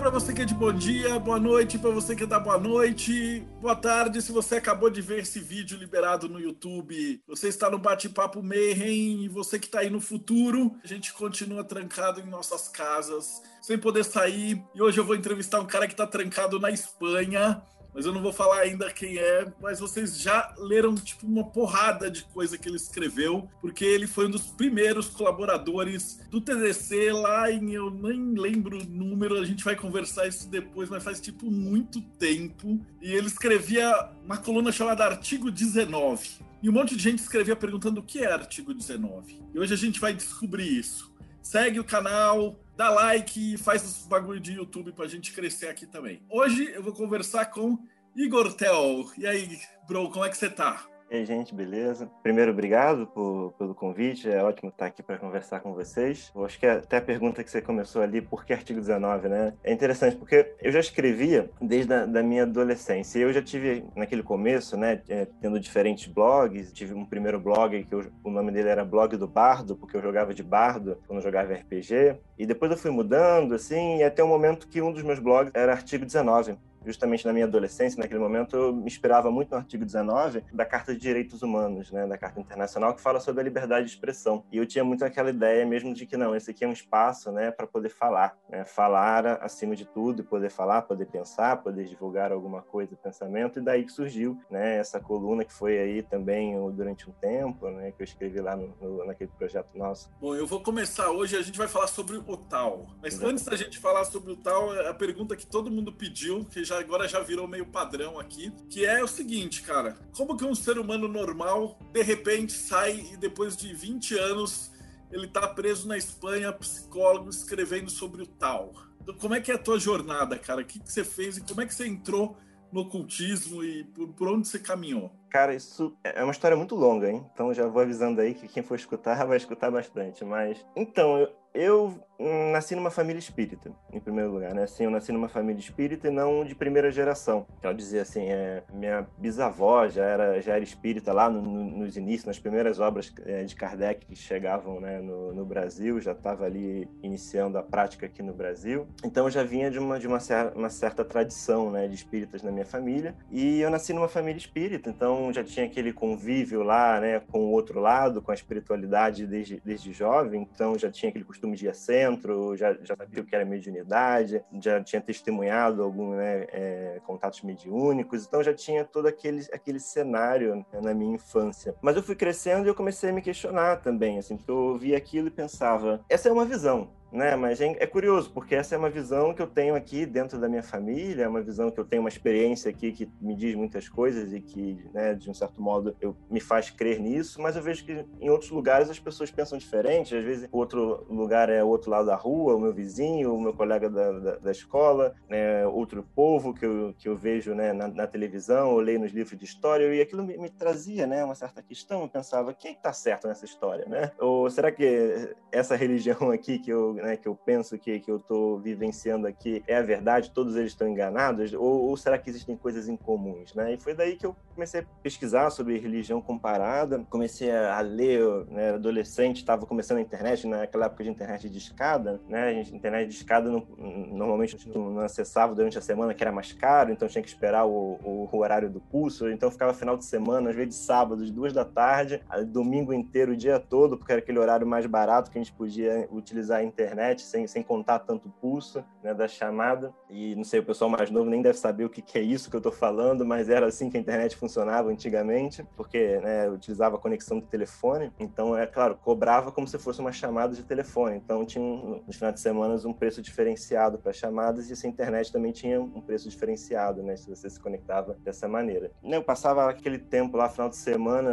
para você que é de bom dia, boa noite para você que é da boa noite, boa tarde se você acabou de ver esse vídeo liberado no YouTube. Você está no Bate-Papo Mayhem e você que está aí no futuro, a gente continua trancado em nossas casas, sem poder sair. E hoje eu vou entrevistar um cara que está trancado na Espanha mas eu não vou falar ainda quem é, mas vocês já leram tipo uma porrada de coisa que ele escreveu, porque ele foi um dos primeiros colaboradores do TDC lá em eu nem lembro o número, a gente vai conversar isso depois, mas faz tipo muito tempo. E ele escrevia uma coluna chamada Artigo 19. E um monte de gente escrevia perguntando o que é artigo 19. E hoje a gente vai descobrir isso. Segue o canal, dá like e faz os bagulho de YouTube pra gente crescer aqui também. Hoje eu vou conversar com Igor Tel. E aí, bro, como é que você tá? E aí, gente, beleza? Primeiro, obrigado por, pelo convite. É ótimo estar aqui para conversar com vocês. Eu acho que até a pergunta que você começou ali, por que artigo 19, né? É interessante porque eu já escrevia desde a da minha adolescência. Eu já tive, naquele começo, né, é, tendo diferentes blogs. Tive um primeiro blog que eu, o nome dele era Blog do Bardo, porque eu jogava de bardo quando jogava RPG. E depois eu fui mudando, assim, e até o momento que um dos meus blogs era artigo 19 justamente na minha adolescência, naquele momento, eu me inspirava muito no artigo 19 da Carta de Direitos Humanos, né, da Carta Internacional, que fala sobre a liberdade de expressão. E eu tinha muito aquela ideia mesmo de que não, esse aqui é um espaço, né, para poder falar, né, falar acima de tudo, poder falar, poder pensar, poder divulgar alguma coisa, pensamento, e daí que surgiu, né, essa coluna que foi aí também durante um tempo, né, que eu escrevi lá no, no, naquele projeto nosso. Bom, eu vou começar hoje, a gente vai falar sobre o tal. Mas antes da gente falar sobre o tal, a pergunta que todo mundo pediu, que já agora já virou meio padrão aqui, que é o seguinte, cara, como que um ser humano normal de repente sai e depois de 20 anos ele tá preso na Espanha, psicólogo, escrevendo sobre o tal. Então, como é que é a tua jornada, cara? O que, que você fez e como é que você entrou no ocultismo e por, por onde você caminhou? Cara, isso é uma história muito longa, hein? Então já vou avisando aí que quem for escutar vai escutar bastante. Mas então, eu, eu nasci numa família espírita, em primeiro lugar, né? Assim, eu nasci numa família espírita e não de primeira geração. Quero dizer assim, é, minha bisavó já era, já era espírita lá no, no, nos inícios, nas primeiras obras é, de Kardec que chegavam né, no, no Brasil, já estava ali iniciando a prática aqui no Brasil. Então eu já vinha de uma, de uma, cer uma certa tradição né, de espíritas na minha família. E eu nasci numa família espírita, então já tinha aquele convívio lá né, com o outro lado, com a espiritualidade desde, desde jovem, então já tinha aquele costume de ir centro, já, já sabia o que era mediunidade, já tinha testemunhado alguns né, é, contatos mediúnicos, então já tinha todo aquele, aquele cenário né, na minha infância. Mas eu fui crescendo e eu comecei a me questionar também, assim, porque eu via aquilo e pensava, essa é uma visão, né? Mas é, é, curioso, porque essa é uma visão que eu tenho aqui dentro da minha família, é uma visão que eu tenho uma experiência aqui que me diz muitas coisas e que, né, de um certo modo, eu, me faz crer nisso, mas eu vejo que em outros lugares as pessoas pensam diferente, às vezes outro lugar é o outro lado da rua, o meu vizinho, o meu colega da, da, da escola, né, outro povo que eu, que eu vejo né, na, na televisão, ou leio nos livros de história, e aquilo me, me trazia né, uma certa questão, eu pensava, quem está certo nessa história, né? Ou será que essa religião aqui que eu né, que eu penso que, que eu estou vivenciando aqui é a verdade, todos eles estão enganados, ou, ou, será que existem coisas incomuns, né? E foi daí que eu comecei a pesquisar sobre religião comparada, comecei a ler, né, adolescente, estava começando a internet, naquela época de internet de escada, né? A gente, internet de escada normalmente não acessava durante a semana, que era mais caro, então tinha que esperar o, o, o horário do pulso, então ficava final de semana, às vezes sábado, de duas da tarde, domingo inteiro, o dia todo, porque era aquele horário mais barato que a gente podia utilizar a internet internet, sem, sem contar tanto pulso né, da chamada. E não sei, o pessoal mais novo nem deve saber o que, que é isso que eu estou falando, mas era assim que a internet funcionava antigamente, porque né, utilizava a conexão do telefone. Então, é claro, cobrava como se fosse uma chamada de telefone. Então, tinha nos finais de semana um preço diferenciado para chamadas e essa internet também tinha um preço diferenciado, né, se você se conectava dessa maneira. Eu passava aquele tempo lá, final de semana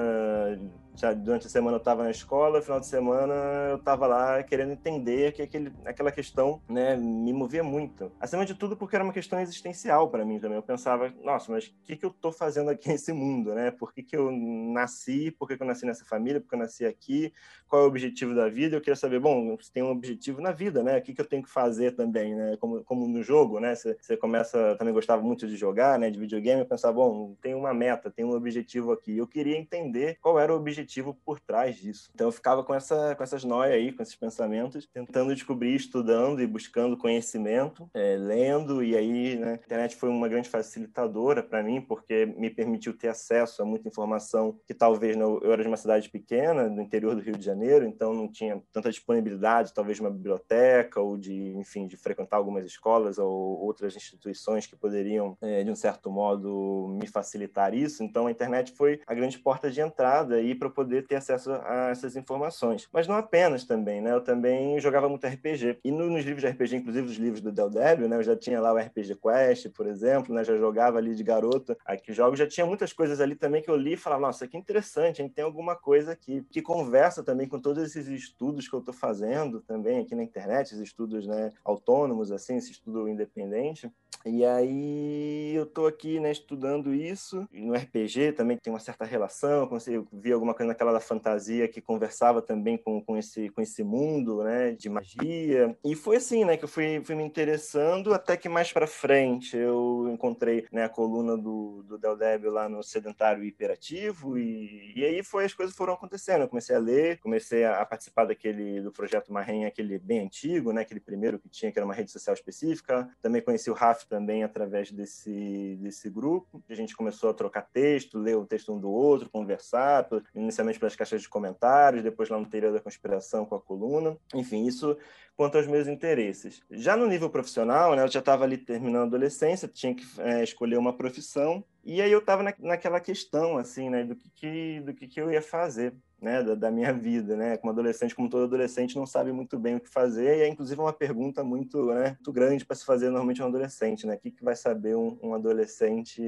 durante a semana eu estava na escola, final de semana eu estava lá querendo entender que aquele, aquela questão né, me movia muito. Acima de tudo, porque era uma questão existencial para mim também. Eu pensava, nossa, mas o que, que eu estou fazendo aqui nesse mundo? Né? Por que, que eu nasci? Por que, que eu nasci nessa família? Por que eu nasci aqui? Qual é o objetivo da vida? Eu queria saber, bom, você tem um objetivo na vida, né? O que, que eu tenho que fazer também, né? Como, como no jogo, né? Você, você começa, também gostava muito de jogar, né? De videogame, eu pensava, bom, tem uma meta, tem um objetivo aqui. Eu queria entender qual era o objetivo por trás disso. Então eu ficava com, essa, com essas noias aí, com esses pensamentos, tentando descobrir, estudando e buscando conhecimento, é, lendo, e aí né, a internet foi uma grande facilitadora para mim, porque me permitiu ter acesso a muita informação que talvez eu era de uma cidade pequena, no interior do Rio de Janeiro, então não tinha tanta disponibilidade, talvez de uma biblioteca ou de, enfim, de frequentar algumas escolas ou outras instituições que poderiam, é, de um certo modo, me facilitar isso. Então a internet foi a grande porta de entrada aí para poder ter acesso a essas informações. Mas não apenas também, né? Eu também jogava muito RPG. E no, nos livros de RPG, inclusive os livros do Del Débio, né? Eu já tinha lá o RPG Quest, por exemplo, né? Já jogava ali de garoto aqui jogos. Já tinha muitas coisas ali também que eu li e falava, nossa, que interessante, gente tem alguma coisa aqui que conversa também com todos esses estudos que eu estou fazendo também aqui na internet, esses estudos né, autônomos, assim, esse estudo independente. E aí eu tô aqui, né, estudando isso. No RPG também tem uma certa relação. Eu vi alguma coisa naquela da fantasia que conversava também com, com, esse, com esse mundo, né, de magia. E foi assim, né, que eu fui, fui me interessando até que mais para frente eu encontrei, né, a coluna do, do Del Débio lá no Sedentário Hiperativo e, e aí foi as coisas foram acontecendo. Eu comecei a ler, comecei a, participar daquele do projeto Marren, aquele bem antigo, né, aquele primeiro que tinha que era uma rede social específica. Também conheci o Raf também através desse, desse grupo. A gente começou a trocar texto, ler o texto um do outro, conversar, inicialmente pelas caixas de comentários, depois lá no Teoria da Conspiração com a coluna. Enfim, isso quanto aos meus interesses. Já no nível profissional, né, eu já estava ali terminando a adolescência, tinha que é, escolher uma profissão, e aí eu estava na, naquela questão, assim, né, do que, que do que, que eu ia fazer né, da, da, minha vida, né? Como adolescente, como todo adolescente, não sabe muito bem o que fazer e é inclusive uma pergunta muito, né, muito grande para se fazer normalmente um adolescente, né? O que, que vai saber um, um, adolescente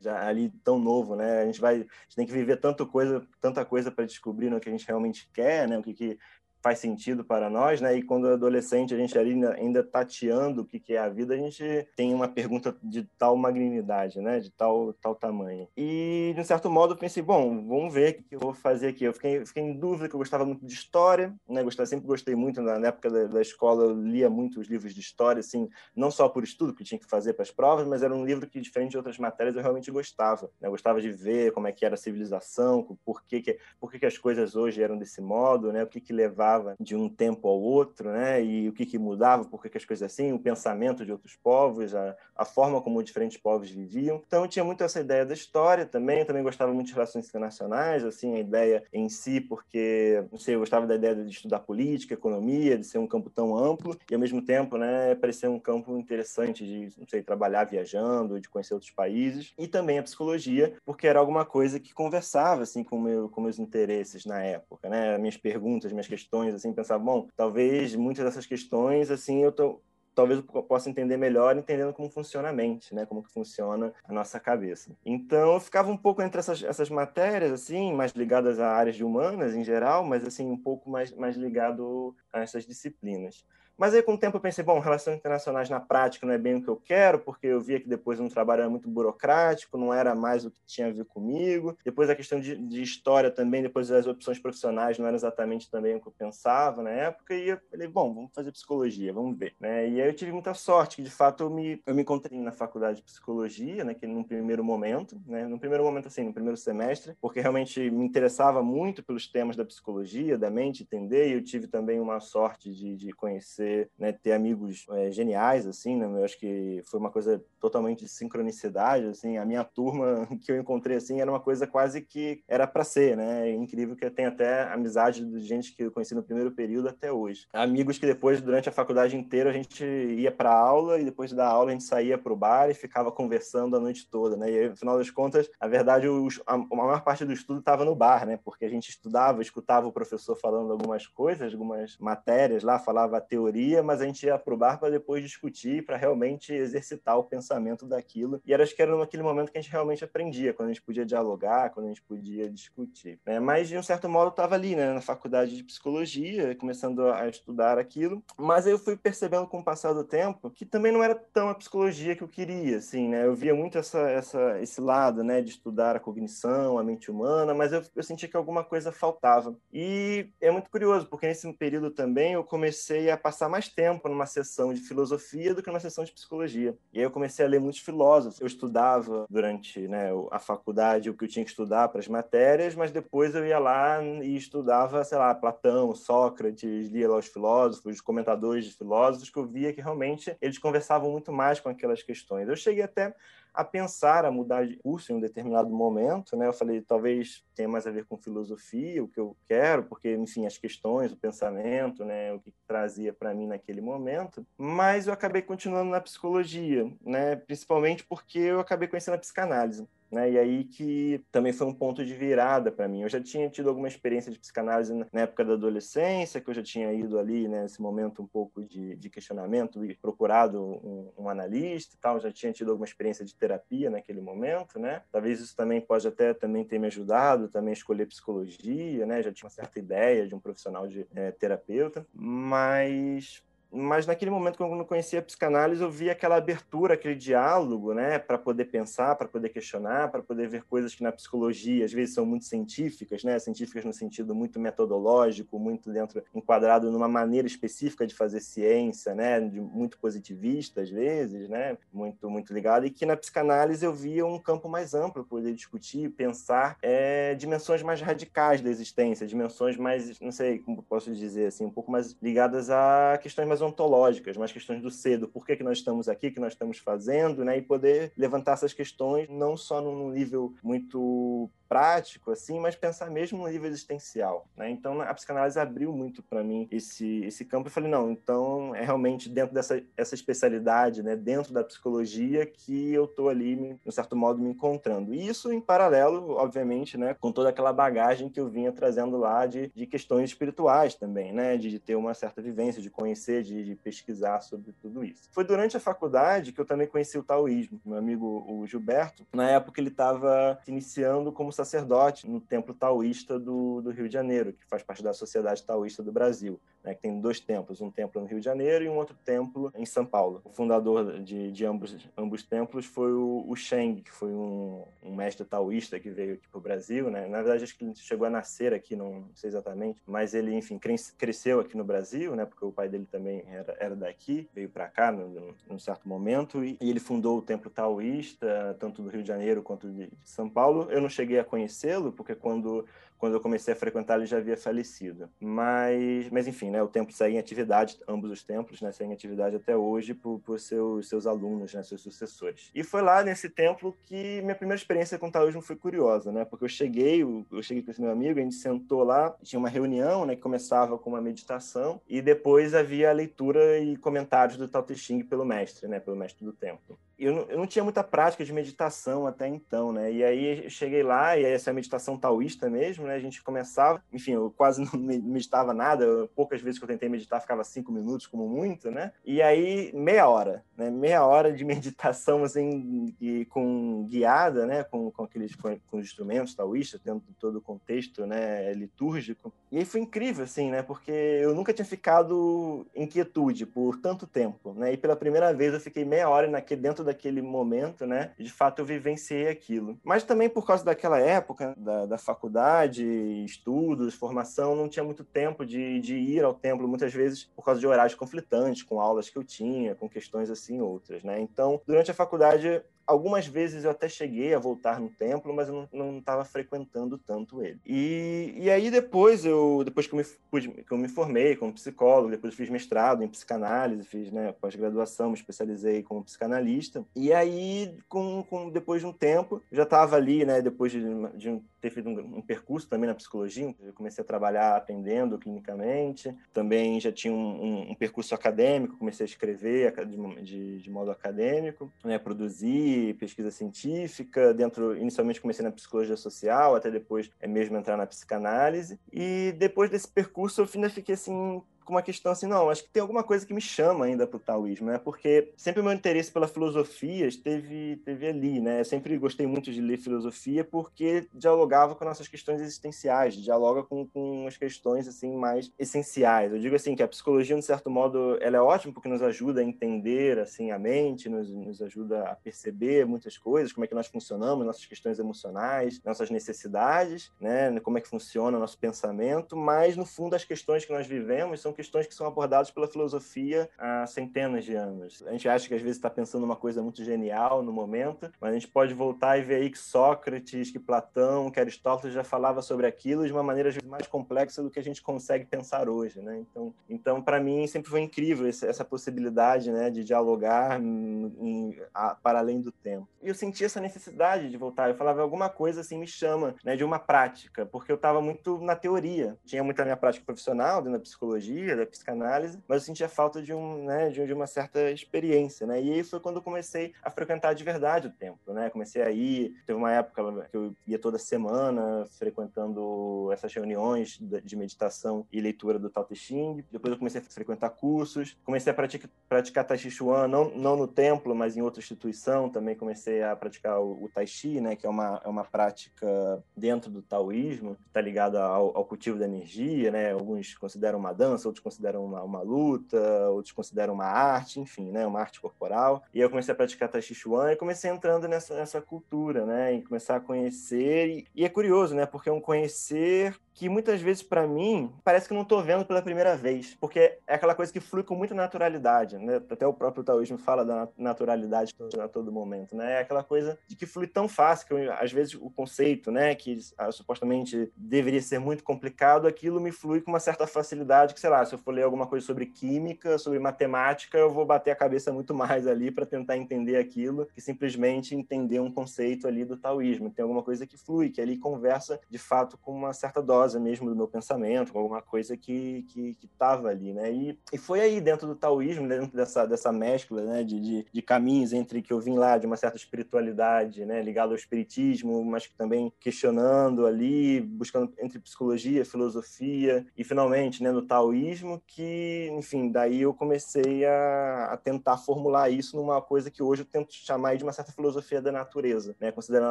já ali tão novo, né? A gente vai, a gente tem que viver tanta coisa, tanta coisa para descobrir no que a gente realmente quer, né? O que, que faz sentido para nós, né? E quando adolescente a gente ali ainda tateando o que, que é a vida, a gente tem uma pergunta de tal magnanimidade, né? De tal tal tamanho. E de um certo modo eu pensei, bom, vamos ver o que eu vou fazer aqui. Eu fiquei, fiquei em dúvida que eu gostava muito de história, né? Gostava, sempre gostei muito na época da, da escola eu lia muito os livros de história, assim, não só por estudo que tinha que fazer para as provas, mas era um livro que diferente de outras matérias eu realmente gostava. Né? Eu gostava de ver como é que era a civilização, por que que, por que, que as coisas hoje eram desse modo, né? O que que levava de um tempo ao outro, né? E o que, que mudava, por que as coisas assim, o pensamento de outros povos, a, a forma como diferentes povos viviam. Então eu tinha muito essa ideia da história também, eu também gostava muito de relações internacionais, assim, a ideia em si, porque, não sei, eu gostava da ideia de estudar política, economia, de ser um campo tão amplo e ao mesmo tempo, né, parecer um campo interessante de, não sei, trabalhar viajando, de conhecer outros países e também a psicologia, porque era alguma coisa que conversava assim com meu com meus interesses na época, né? Minhas perguntas, minhas questões questões, assim, pensar, bom, talvez muitas dessas questões, assim, eu tô, talvez eu possa entender melhor entendendo como funciona a mente, né? Como que funciona a nossa cabeça. Então, eu ficava um pouco entre essas, essas matérias, assim, mais ligadas a áreas de humanas em geral, mas, assim, um pouco mais, mais ligado a essas disciplinas. Mas aí, com o tempo, eu pensei, bom, relações internacionais na prática não é bem o que eu quero, porque eu via que depois um trabalho era muito burocrático, não era mais o que tinha a ver comigo. Depois a questão de, de história também, depois as opções profissionais não eram exatamente também o que eu pensava na época. E eu falei, bom, vamos fazer psicologia, vamos ver. Né? E aí eu tive muita sorte, que de fato eu me, eu me encontrei na faculdade de psicologia, né, que num primeiro momento, né, no primeiro momento assim, no primeiro semestre, porque realmente me interessava muito pelos temas da psicologia, da mente, entender, e eu tive também uma sorte de, de conhecer né, ter amigos é, geniais, assim, né? Eu acho que foi uma coisa totalmente de sincronicidade, assim. A minha turma que eu encontrei, assim, era uma coisa quase que era para ser, né? É incrível que eu tenho até amizade de gente que eu conheci no primeiro período até hoje. Amigos que depois, durante a faculdade inteira, a gente ia para aula e depois da aula a gente saía para o bar e ficava conversando a noite toda, né? E aí, no final das contas, a verdade, os, a, a maior parte do estudo estava no bar, né? Porque a gente estudava, escutava o professor falando algumas coisas, algumas matérias lá, falava a teoria teoria, mas a gente ia pro bar para depois discutir, para realmente exercitar o pensamento daquilo. E era, acho que era naquele momento que a gente realmente aprendia, quando a gente podia dialogar, quando a gente podia discutir. Né? Mas, de um certo modo, eu estava ali, né, na faculdade de psicologia, começando a estudar aquilo. Mas aí eu fui percebendo com o passar do tempo que também não era tão a psicologia que eu queria, assim, né? Eu via muito essa, essa, esse lado, né, de estudar a cognição, a mente humana, mas eu, eu sentia que alguma coisa faltava. E é muito curioso, porque nesse período também eu comecei a passar mais tempo numa sessão de filosofia do que numa sessão de psicologia. E aí eu comecei a ler muitos filósofos. Eu estudava durante né, a faculdade o que eu tinha que estudar para as matérias, mas depois eu ia lá e estudava, sei lá, Platão, Sócrates, lia lá os filósofos, os comentadores de filósofos, que eu via que realmente eles conversavam muito mais com aquelas questões. Eu cheguei até a pensar a mudar de curso em um determinado momento, né? Eu falei, talvez tenha mais a ver com filosofia, o que eu quero, porque, enfim, as questões, o pensamento, né? O que trazia para mim naquele momento. Mas eu acabei continuando na psicologia, né? Principalmente porque eu acabei conhecendo a psicanálise. Né? E aí que também foi um ponto de virada para mim. Eu já tinha tido alguma experiência de psicanálise na época da adolescência, que eu já tinha ido ali né, nesse momento um pouco de, de questionamento e procurado um, um, analista e tal. Já tinha tido alguma experiência de terapia naquele momento, né? Talvez isso também pode até também ter me ajudado também escolher psicologia, né? Já tinha uma certa ideia de um profissional de é, terapeuta, mas mas naquele momento que eu não conhecia a psicanálise, eu vi aquela abertura, aquele diálogo, né, para poder pensar, para poder questionar, para poder ver coisas que na psicologia às vezes são muito científicas, né, científicas no sentido muito metodológico, muito dentro enquadrado numa maneira específica de fazer ciência, né, de muito positivista às vezes, né, muito muito ligado, e que na psicanálise eu via um campo mais amplo poder discutir, pensar é, dimensões mais radicais da existência, dimensões mais, não sei como posso dizer assim, um pouco mais ligadas a questões mais ontológicas, mais questões do ser, do porquê que nós estamos aqui, que nós estamos fazendo, né? E poder levantar essas questões não só num nível muito prático, assim, mas pensar mesmo no nível existencial, né? Então, a psicanálise abriu muito para mim esse, esse campo. Eu falei, não, então é realmente dentro dessa essa especialidade, né? Dentro da psicologia que eu tô ali, de um certo modo, me encontrando. E isso em paralelo, obviamente, né? Com toda aquela bagagem que eu vinha trazendo lá de, de questões espirituais também, né? De, de ter uma certa vivência, de conhecer, de, de, pesquisar sobre tudo isso. Foi durante a faculdade que eu também conheci o taoísmo. Meu amigo, o Gilberto, na época ele estava iniciando como sacerdote no templo taoísta do, do, Rio de Janeiro, que faz parte da Sociedade Taoísta do Brasil, né, que tem dois templos, um templo no Rio de Janeiro e um outro templo em São Paulo. O fundador de, de ambos, ambos templos foi o, o Sheng, que foi um, um mestre taoísta que veio aqui para o Brasil. Né? Na verdade, acho que ele chegou a nascer aqui, não, sei exatamente, mas ele, enfim, cresceu aqui no Brasil, né, porque o pai dele também era, era daqui, veio para cá num, num, certo momento, e, e, ele fundou o templo taoísta, tanto do Rio de Janeiro quanto de, de São Paulo. Eu não cheguei a conhecê-lo, porque quando quando eu comecei a frequentar ele já havia falecido. Mas, mas enfim, né, o templo segue em atividade, ambos os templos né, seguem em atividade até hoje por, por seus, seus alunos, né, seus sucessores. E foi lá nesse templo que minha primeira experiência com o taoísmo foi curiosa, né, porque eu cheguei, eu cheguei com esse meu amigo, a gente sentou lá, tinha uma reunião né, que começava com uma meditação e depois havia a leitura e comentários do Tao Te Ching pelo mestre, né, pelo mestre do templo. Eu não, eu não tinha muita prática de meditação até então, né, e aí eu cheguei lá e essa é a meditação taoísta mesmo, né? A gente começava, enfim, eu quase não meditava nada, poucas vezes que eu tentei meditar ficava cinco minutos como muito, né? E aí meia hora, né? Meia hora de meditação assim e com guiada, né? Com, com aqueles com, com os instrumentos taoístas dentro de todo o contexto, né? Litúrgico. E aí foi incrível, assim, né? Porque eu nunca tinha ficado em quietude por tanto tempo, né? E pela primeira vez eu fiquei meia hora naquele, dentro daquele momento, né? De fato eu vivenciei aquilo. Mas também por causa daquela época da, da faculdade faculdade, estudos, formação, não tinha muito tempo de, de ir ao templo, muitas vezes por causa de horários conflitantes, com aulas que eu tinha, com questões assim outras, né? Então, durante a faculdade, algumas vezes eu até cheguei a voltar no templo, mas eu não estava frequentando tanto ele. E, e aí depois eu depois que eu, me, que eu me formei como psicólogo, depois fiz mestrado em psicanálise, fiz né, pós-graduação, me especializei como psicanalista. E aí, com, com depois de um tempo, já estava ali, né, depois de, de um, ter feito um, um, percurso também na psicologia, eu comecei a trabalhar atendendo clinicamente, também já tinha um, um percurso acadêmico, comecei a escrever de, de, de modo acadêmico, né, produzir pesquisa científica, dentro inicialmente comecei na psicologia social, até depois é mesmo entrar na psicanálise. E depois desse percurso eu ainda fiquei assim com uma questão assim, não, acho que tem alguma coisa que me chama ainda para o taoísmo, né? Porque sempre o meu interesse pela filosofia esteve, esteve ali, né? Eu sempre gostei muito de ler filosofia porque dialogava com nossas questões existenciais, dialoga com, com as questões assim mais essenciais. Eu digo assim que a psicologia, de certo modo, ela é ótima porque nos ajuda a entender assim a mente, nos, nos ajuda a perceber muitas coisas, como é que nós funcionamos, nossas questões emocionais, nossas necessidades, né? Como é que funciona o nosso pensamento, mas no fundo as questões que nós vivemos são questões que são abordadas pela filosofia há centenas de anos. A gente acha que às vezes está pensando uma coisa muito genial no momento, mas a gente pode voltar e ver aí que Sócrates, que Platão, que Aristóteles já falava sobre aquilo de uma maneira às vezes mais complexa do que a gente consegue pensar hoje, né? Então, então para mim sempre foi incrível essa possibilidade, né, de dialogar em, em, a, para além do tempo. E eu senti essa necessidade de voltar. Eu falava alguma coisa assim me chama, né, de uma prática, porque eu estava muito na teoria. Tinha muita minha prática profissional, dentro da psicologia, da psicanálise, mas eu sentia falta de um, né, de, uma certa experiência, né? E aí foi quando eu comecei a frequentar de verdade o templo, né? Comecei a ir, teve uma época que eu ia toda semana frequentando essas reuniões de meditação e leitura do Tao Te Ching. Depois eu comecei a frequentar cursos, comecei a praticar, praticar Tai Chi Chuan, não, não no templo, mas em outra instituição. Também comecei a praticar o, o Tai Chi, né? Que é uma, é uma prática dentro do taoísmo, que está ligada ao, ao cultivo da energia, né? Alguns consideram uma dança, outros consideram uma, uma luta, outros consideram uma arte, enfim, né? Uma arte corporal. E eu comecei a praticar Tai Chi Chuan e comecei entrando nessa, nessa cultura, né? E começar a conhecer. E, e é curioso, né? Porque é um conhecer que muitas vezes para mim parece que não estou vendo pela primeira vez, porque é aquela coisa que flui com muita naturalidade, né? Até o próprio taoísmo fala da naturalidade a todo momento, né? É aquela coisa de que flui tão fácil que eu, às vezes o conceito, né, que ah, supostamente deveria ser muito complicado, aquilo me flui com uma certa facilidade que, sei lá, se eu for ler alguma coisa sobre química, sobre matemática, eu vou bater a cabeça muito mais ali para tentar entender aquilo que simplesmente entender um conceito ali do taoísmo. Tem alguma coisa que flui, que ali conversa de fato com uma certa dose mesmo do meu pensamento, com alguma coisa que que estava ali, né? E, e foi aí dentro do taoísmo, dentro dessa dessa mescla, né, de, de, de, caminhos entre que eu vim lá de uma certa espiritualidade, né, ligado ao espiritismo, mas que também questionando ali, buscando entre psicologia, filosofia e finalmente, né, no taoísmo, que, enfim, daí eu comecei a, a tentar formular isso numa coisa que hoje eu tento chamar de uma certa filosofia da natureza, né? Considero a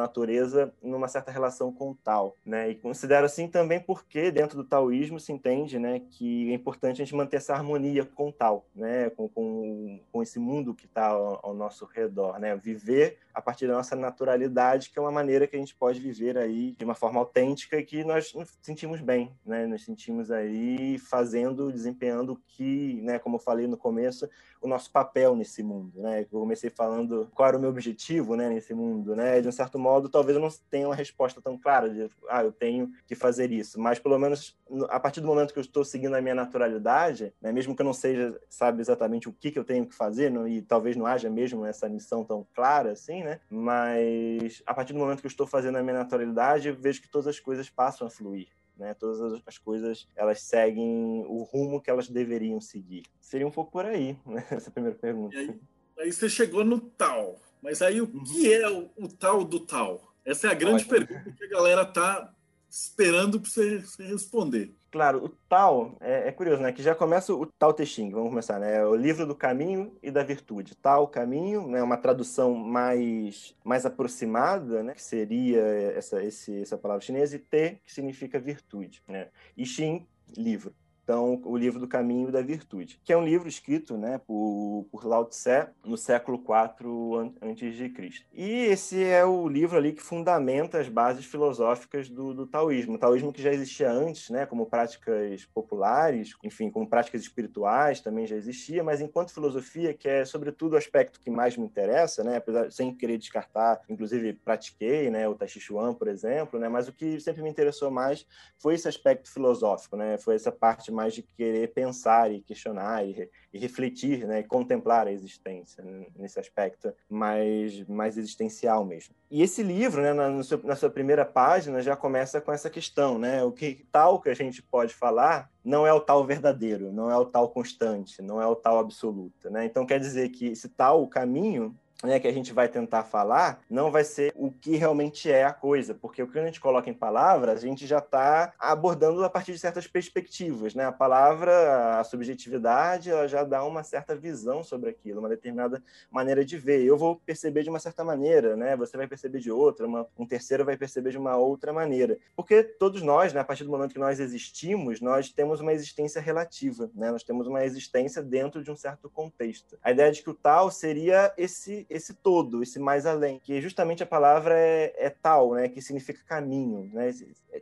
natureza numa certa relação com o tal, né? E considero assim também porque dentro do taoísmo se entende né, que é importante a gente manter essa harmonia com o tal, né, com, com, com esse mundo que está ao, ao, nosso redor, né, viver a partir da nossa naturalidade, que é uma maneira que a gente pode viver aí de uma forma autêntica e que nós nos sentimos bem, né, nos sentimos aí fazendo, desempenhando o que, né, como eu falei no começo, o nosso papel nesse mundo, né, eu comecei falando qual era o meu objetivo, né, nesse mundo, né, de um certo modo, talvez eu não tenha uma resposta tão clara de, ah, eu tenho que fazer isso, mas pelo menos a partir do momento que eu estou seguindo a minha naturalidade, né, mesmo que eu não seja, sabe exatamente o que, que eu tenho que fazer, não, e talvez não haja mesmo essa missão tão clara assim, né, mas a partir do momento que eu estou fazendo a minha naturalidade, vejo que todas as coisas passam a fluir. Né, todas as coisas elas seguem o rumo que elas deveriam seguir. Seria um pouco por aí, né, essa primeira pergunta. Aí, aí, você chegou no tal, mas aí o uhum. que é o, o, tal do tal? Essa é a grande Ótimo. pergunta que a galera tá esperando para você, responder. Claro, o Tao é, é, curioso, né? Que já começa o Tao Te Ching, vamos começar, né? É o livro do caminho e da virtude. Tao, caminho, né? Uma tradução mais, mais aproximada, né? Que seria essa, esse, essa palavra chinesa, e Te, que significa virtude, né? E Xin, livro. Então, o livro do Caminho da Virtude, que é um livro escrito, né, por, por Lao Tse no século IV Cristo. E esse é o livro ali que fundamenta as bases filosóficas do, do taoísmo. O taoísmo que já existia antes, né, como práticas populares, enfim, como práticas espirituais também já existia, mas enquanto filosofia, que é sobretudo o aspecto que mais me interessa, né, apesar sem querer descartar, inclusive pratiquei, né, o Tai Chi Chuan, por exemplo, né, mas o que sempre me interessou mais foi esse aspecto filosófico, né, foi essa parte mais de querer pensar e questionar e, e refletir, né, e contemplar a existência nesse aspecto mais mais existencial mesmo. E esse livro, né, na, seu, na sua primeira página já começa com essa questão, né, o que tal que a gente pode falar não é o tal verdadeiro, não é o tal constante, não é o tal absoluto, né? Então quer dizer que esse tal caminho né, que a gente vai tentar falar não vai ser o que realmente é a coisa, porque o que a gente coloca em palavras, a gente já está abordando a partir de certas perspectivas. Né? A palavra, a subjetividade, ela já dá uma certa visão sobre aquilo, uma determinada maneira de ver. Eu vou perceber de uma certa maneira, né? você vai perceber de outra, uma, um terceiro vai perceber de uma outra maneira. Porque todos nós, né, a partir do momento que nós existimos, nós temos uma existência relativa, né? nós temos uma existência dentro de um certo contexto. A ideia de que o tal seria esse esse todo, esse mais além, que justamente a palavra é, é tal, né, que significa caminho, né,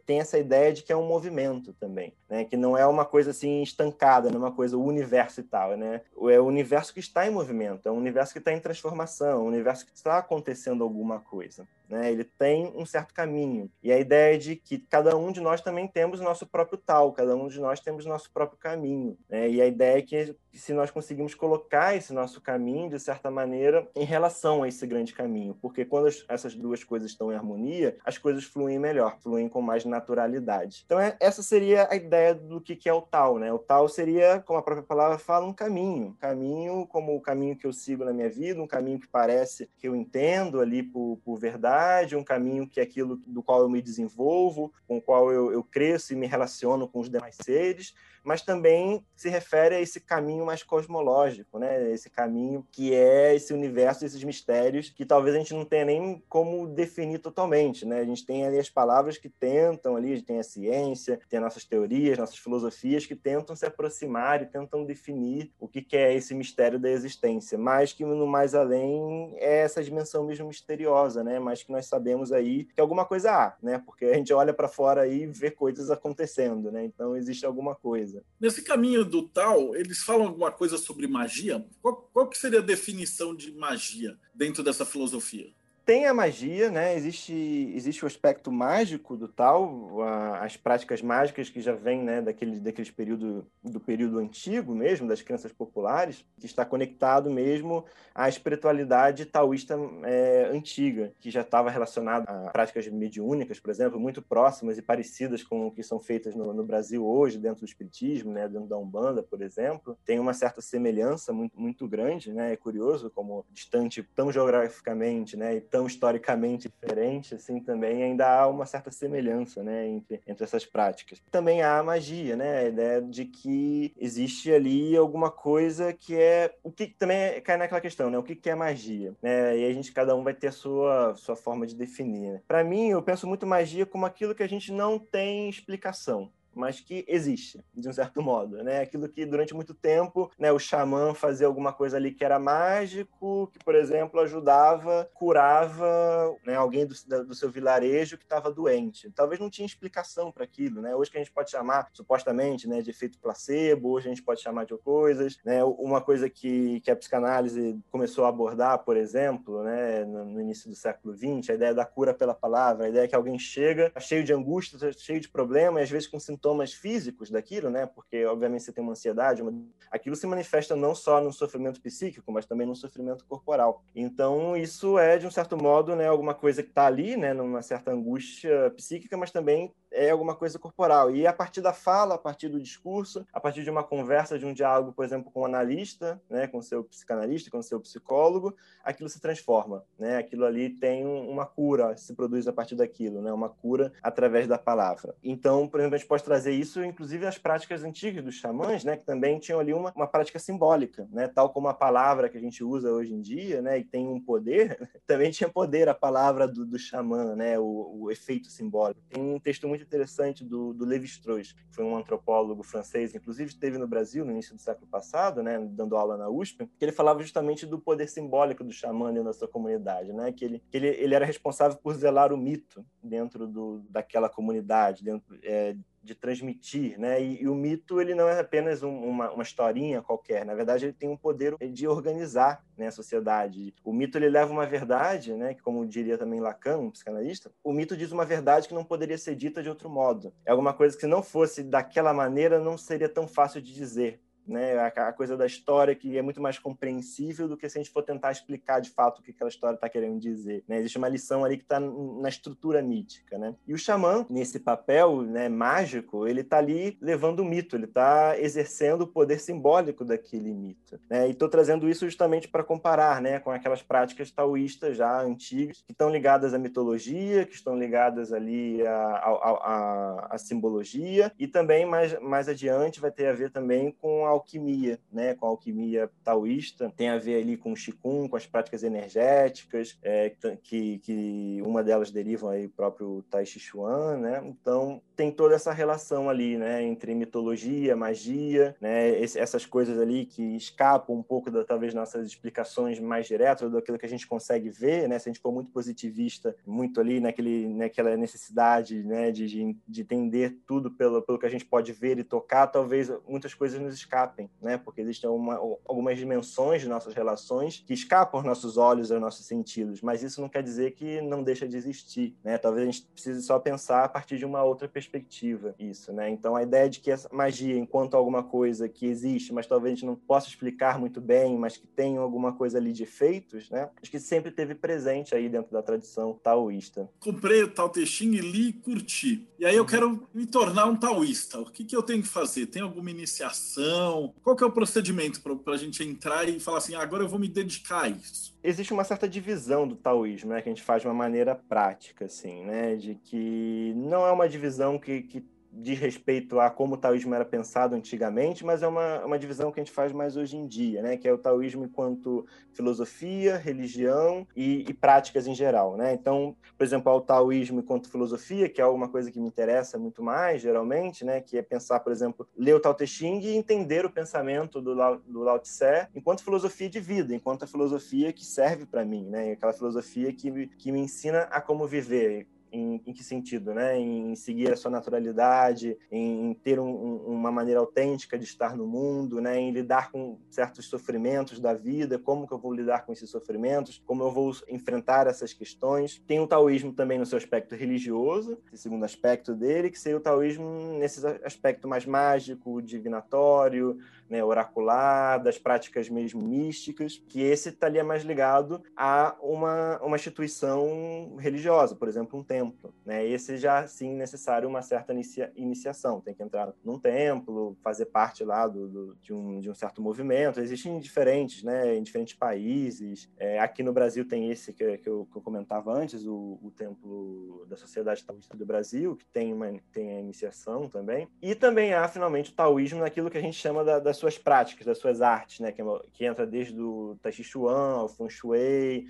tem essa ideia de que é um movimento também, né, que não é uma coisa assim estancada, não é uma coisa o universo e tal, né, é o universo que está em movimento, é um universo que está em transformação, é um universo que está acontecendo alguma coisa, né, ele tem um certo caminho e a ideia de que cada um de nós também temos o nosso próprio tal, cada um de nós temos o nosso próprio caminho, né, e a ideia é que se nós conseguimos colocar esse nosso caminho de certa maneira em relação a esse grande caminho, porque quando essas duas coisas estão em harmonia, as coisas fluem melhor, fluem com mais naturalidade. Então, é, essa seria a ideia do que, que é o tal, né? O tal seria, como a própria palavra fala, um caminho. Caminho como o caminho que eu sigo na minha vida, um caminho que parece que eu entendo ali por, por verdade, um caminho que é aquilo do qual eu me desenvolvo, com o qual eu, eu cresço e me relaciono com os demais seres mas também se refere a esse caminho mais cosmológico, né? Esse caminho que é esse universo, esses mistérios que talvez a gente não tenha nem como definir totalmente, né? A gente tem ali as palavras que tentam ali, a gente tem a ciência, tem nossas teorias, nossas filosofias que tentam se aproximar e tentam definir o que é esse mistério da existência, mas que no mais além é essa dimensão mesmo misteriosa, né? Mas que nós sabemos aí que alguma coisa há, né? Porque a gente olha para fora e vê coisas acontecendo, né? Então existe alguma coisa coisa. Nesse caminho do tal, eles falam alguma coisa sobre magia? Qual, qual que seria a definição de magia dentro dessa filosofia? Tem a magia, né? Existe, existe o aspecto mágico do tal, a, as práticas mágicas que já vêm, né, daquele, daqueles período, do período antigo mesmo, das crenças populares, que está conectado mesmo à espiritualidade taoísta é, antiga, que já estava relacionada a práticas mediúnicas, por exemplo, muito próximas e parecidas com o que são feitas no, no Brasil hoje, dentro do espiritismo, né, dentro da Umbanda, por exemplo. Tem uma certa semelhança muito, muito grande, né? É curioso como distante tão geograficamente, né, e tão historicamente diferente, assim, também ainda há uma certa semelhança, né, entre, entre essas práticas. Também há a magia, né, a ideia de que existe ali alguma coisa que é o que também cai naquela questão, né, o que que é magia, né? E a gente cada um vai ter a sua sua forma de definir. Né? Para mim, eu penso muito magia como aquilo que a gente não tem explicação mas que existe, de um certo modo, né? Aquilo que durante muito tempo, né, o xamã fazia alguma coisa ali que era mágico, que, por exemplo, ajudava, curava né, alguém do, do seu vilarejo que estava doente. Talvez não tinha explicação para aquilo, né? Hoje que a gente pode chamar, supostamente, né, de efeito placebo, hoje a gente pode chamar de coisas, né? Uma coisa que, que a psicanálise começou a abordar, por exemplo, né, no, no início do século XX, a ideia da cura pela palavra, a ideia que alguém chega cheio de angústia, cheio de problemas, às vezes com sintomas sintomas físicos daquilo, né? Porque, obviamente, você tem uma ansiedade, uma... aquilo se manifesta não só no sofrimento psíquico, mas também no sofrimento corporal. Então, isso é, de um certo modo, né, alguma coisa que está ali, né, numa certa angústia psíquica, mas também é alguma coisa corporal. E a partir da fala, a partir do discurso, a partir de uma conversa, de um diálogo, por exemplo, com um analista, né, com seu psicanalista, com seu psicólogo, aquilo se transforma, né? Aquilo ali tem uma cura, se produz a partir daquilo, né? Uma cura através da palavra. Então, por exemplo, a gente pode trazer isso, inclusive, às práticas antigas dos xamãs, né? Que também tinham ali uma, uma prática simbólica, né? Tal como a palavra que a gente usa hoje em dia, né? E tem um poder, também tinha poder a palavra do, do xamã, né? O, o efeito simbólico. Tem um texto muito interessante do, do Levi-Strauss, que foi um antropólogo francês, inclusive esteve no Brasil no início do século passado, né, dando aula na USP, que ele falava justamente do poder simbólico do xamã dentro da sua comunidade, né, que ele, que ele, ele era responsável por zelar o mito dentro do, daquela comunidade, dentro é, de transmitir, né? E, e, o mito ele não é apenas um, uma, uma historinha qualquer. Na verdade, ele tem um poder de organizar né, a sociedade. O mito ele leva uma verdade, né? Que como diria também Lacan, um psicanalista, o mito diz uma verdade que não poderia ser dita de outro modo. É alguma coisa que se não fosse daquela maneira não seria tão fácil de dizer né? A, a, coisa da história que é muito mais compreensível do que se a gente for tentar explicar de fato o que aquela história está querendo dizer. Né? Existe uma lição ali que está na estrutura mítica, né? E o xamã, nesse papel né, mágico, ele está ali levando o mito, ele está exercendo o poder simbólico daquele mito. Né? E estou trazendo isso justamente para comparar né, com aquelas práticas taoístas já antigas, que estão ligadas à mitologia, que estão ligadas ali à, à, à, à simbologia, e também mais, mais adiante vai ter a ver também com a alquimia, né? com a alquimia taoísta, tem a ver ali com o Qigong, com as práticas energéticas, é, que, que uma delas derivam aí próprio Tai Chi Chuan, né? Então tem toda essa relação ali, né, entre mitologia, magia, né, esse, essas coisas ali que escapam um pouco da talvez nossas explicações mais diretas daquilo que a gente consegue ver, né? Se a gente for muito positivista, muito ali naquele, naquela necessidade, né, de, de, de entender tudo pelo, pelo que a gente pode ver e tocar, talvez muitas coisas nos escapem, né? Porque existem uma, algumas dimensões de nossas relações que escapam aos nossos olhos, aos nossos sentidos, mas isso não quer dizer que não deixa de existir, né? Talvez a gente precise só pensar a partir de uma outra perspectiva isso, né? Então a ideia de que essa magia, enquanto alguma coisa que existe, mas talvez a gente não possa explicar muito bem, mas que tem alguma coisa ali de efeitos, né? Acho que sempre teve presente aí dentro da tradição taoísta. Comprei o Tao Te Ching e li e curti. E aí eu quero me tornar um taoísta. O que, que eu tenho que fazer? Tem alguma iniciação? Qual que é o procedimento para a gente entrar e falar assim, ah, agora eu vou me dedicar a isso? existe uma certa divisão do taoísmo, né, que a gente faz de uma maneira prática, assim, né, de que não é uma divisão que, que diz respeito a como o taoísmo era pensado antigamente, mas é uma, uma divisão que a gente faz mais hoje em dia, né? que é o taoísmo enquanto filosofia, religião e, e práticas em geral. Né? Então, por exemplo, o taoísmo enquanto filosofia, que é alguma coisa que me interessa muito mais, geralmente, né? que é pensar, por exemplo, ler o Tao Te Ching e entender o pensamento do Lao, do Lao Tse enquanto filosofia de vida, enquanto a filosofia que serve para mim, né? aquela filosofia que, que me ensina a como viver, em, em, que sentido, né? Em seguir a sua naturalidade, em, ter um, uma maneira autêntica de estar no mundo, né? Em lidar com certos sofrimentos da vida, como que eu vou lidar com esses sofrimentos, como eu vou enfrentar essas questões. Tem o taoísmo também no seu aspecto religioso, esse segundo aspecto dele, que seria o taoísmo nesse aspecto mais mágico, divinatório, né, oracular, das práticas mesmo místicas, que esse estaria mais ligado a uma, uma instituição religiosa, por exemplo, um templo. Né? Esse já, sim, necessário uma certa inicia, iniciação. Tem que entrar num templo, fazer parte lá do, do, de, um, de um certo movimento. Existem diferentes, né, em diferentes países. É, aqui no Brasil tem esse que, que, eu, que eu comentava antes, o, o Templo da Sociedade Taoísta do Brasil, que tem, uma, tem a iniciação também. E também há, finalmente, o taoísmo naquilo que a gente chama da, da das suas práticas, das suas artes, né? Que, é que entra desde o Tai Chi Chuan, o Feng Shui,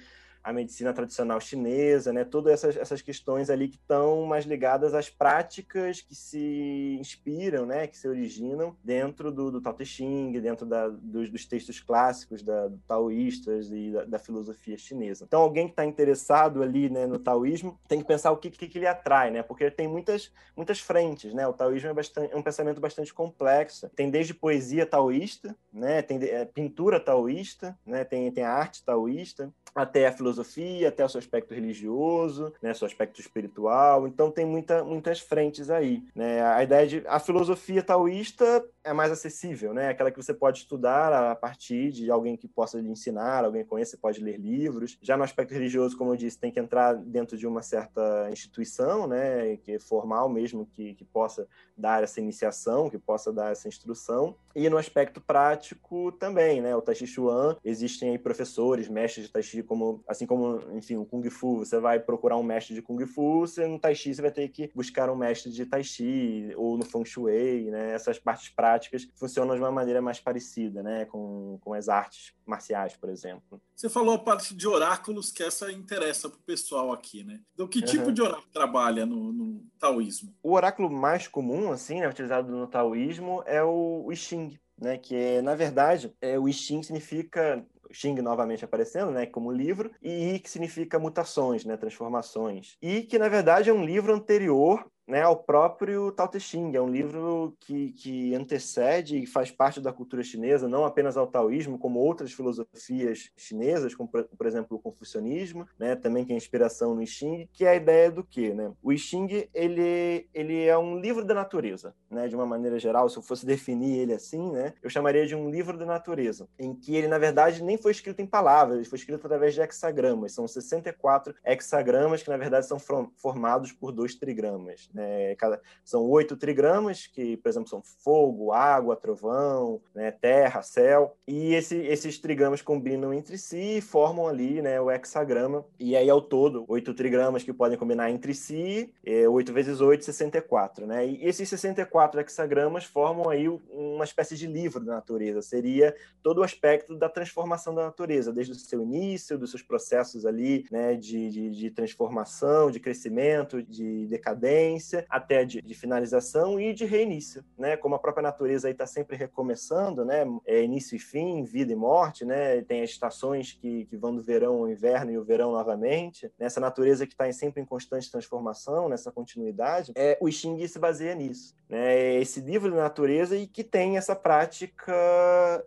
a medicina tradicional chinesa, né? Todas essas, essas questões ali que estão mais ligadas às práticas que se inspiram, né? Que se originam dentro do, do Tao Te Ching, dentro da, dos, dos, textos clássicos da, taoístas e da, da, filosofia chinesa. Então, alguém que está interessado ali né, no taoísmo tem que pensar o que, que, que ele atrai, né? Porque tem muitas, muitas frentes, né? O taoísmo é, bastante, é um pensamento bastante complexo. Tem desde poesia taoísta, né? Tem é, pintura taoísta, né? Tem, tem a arte taoísta, até a filosofia, até o seu aspecto religioso, né, seu aspecto espiritual. Então tem muita, muitas frentes aí. Né? A ideia de a filosofia taoísta é mais acessível, né? Aquela que você pode estudar a partir de alguém que possa lhe ensinar, alguém que conhece, pode ler livros. Já no aspecto religioso, como eu disse, tem que entrar dentro de uma certa instituição, né? Que é formal mesmo, que, que possa dar essa iniciação, que possa dar essa instrução. E no aspecto prático também, né? O Tai Chi Chuan, existem aí professores, mestres de Tai Chi, como, assim como, enfim, o Kung Fu. Você vai procurar um mestre de Kung Fu, você, no Tai Chi você vai ter que buscar um mestre de Tai Chi, ou no Feng Shui, né? Essas partes práticas práticas funcionam de uma maneira mais parecida, né, com, com as artes marciais, por exemplo. Você falou a parte de oráculos, que essa interessa para o pessoal aqui, né? Então, que tipo uhum. de oráculo trabalha no, no, taoísmo? O oráculo mais comum, assim, né, utilizado no taoísmo, é o, o I Ching, né, que é, na verdade, é, o I Ching significa Xing novamente aparecendo, né, como livro, e I que significa mutações, né, transformações. E que na verdade é um livro anterior né, ao próprio Tao Te Ching. É um livro que, que antecede e faz parte da cultura chinesa, não apenas ao taoísmo, como outras filosofias chinesas, como, por, exemplo, o confucionismo, né, também que é inspiração no I Ching, que é a ideia do quê? Né? O I Ching, ele, ele é um livro da natureza, né, de uma maneira geral, se eu fosse definir ele assim, né, eu chamaria de um livro da natureza, em que ele, na verdade, nem foi escrito em palavras, ele foi escrito através de hexagramas. São 64 hexagramas que, na verdade, são formados por dois trigramas. Né? São oito trigramas, que, por exemplo, são fogo, água, trovão, né? terra, céu. E esse, esses trigramas combinam entre si e formam ali né, o hexagrama. E aí, ao todo, oito trigramas que podem combinar entre si, é, 8 vezes 8, 64. Né? E esses 64 hexagramas formam aí uma espécie de livro da natureza. Seria todo o aspecto da transformação da natureza, desde o seu início, dos seus processos ali né, de, de, de transformação, de crescimento, de decadência, até de, de, finalização e de reinício, né? Como a própria natureza está sempre recomeçando, né? É início e fim, vida e morte, né? Tem as estações que, que vão do verão ao inverno e o verão novamente. Nessa natureza que está sempre em constante transformação, nessa continuidade, é, o Xing se baseia nisso. Né? É esse livro da natureza e que tem essa prática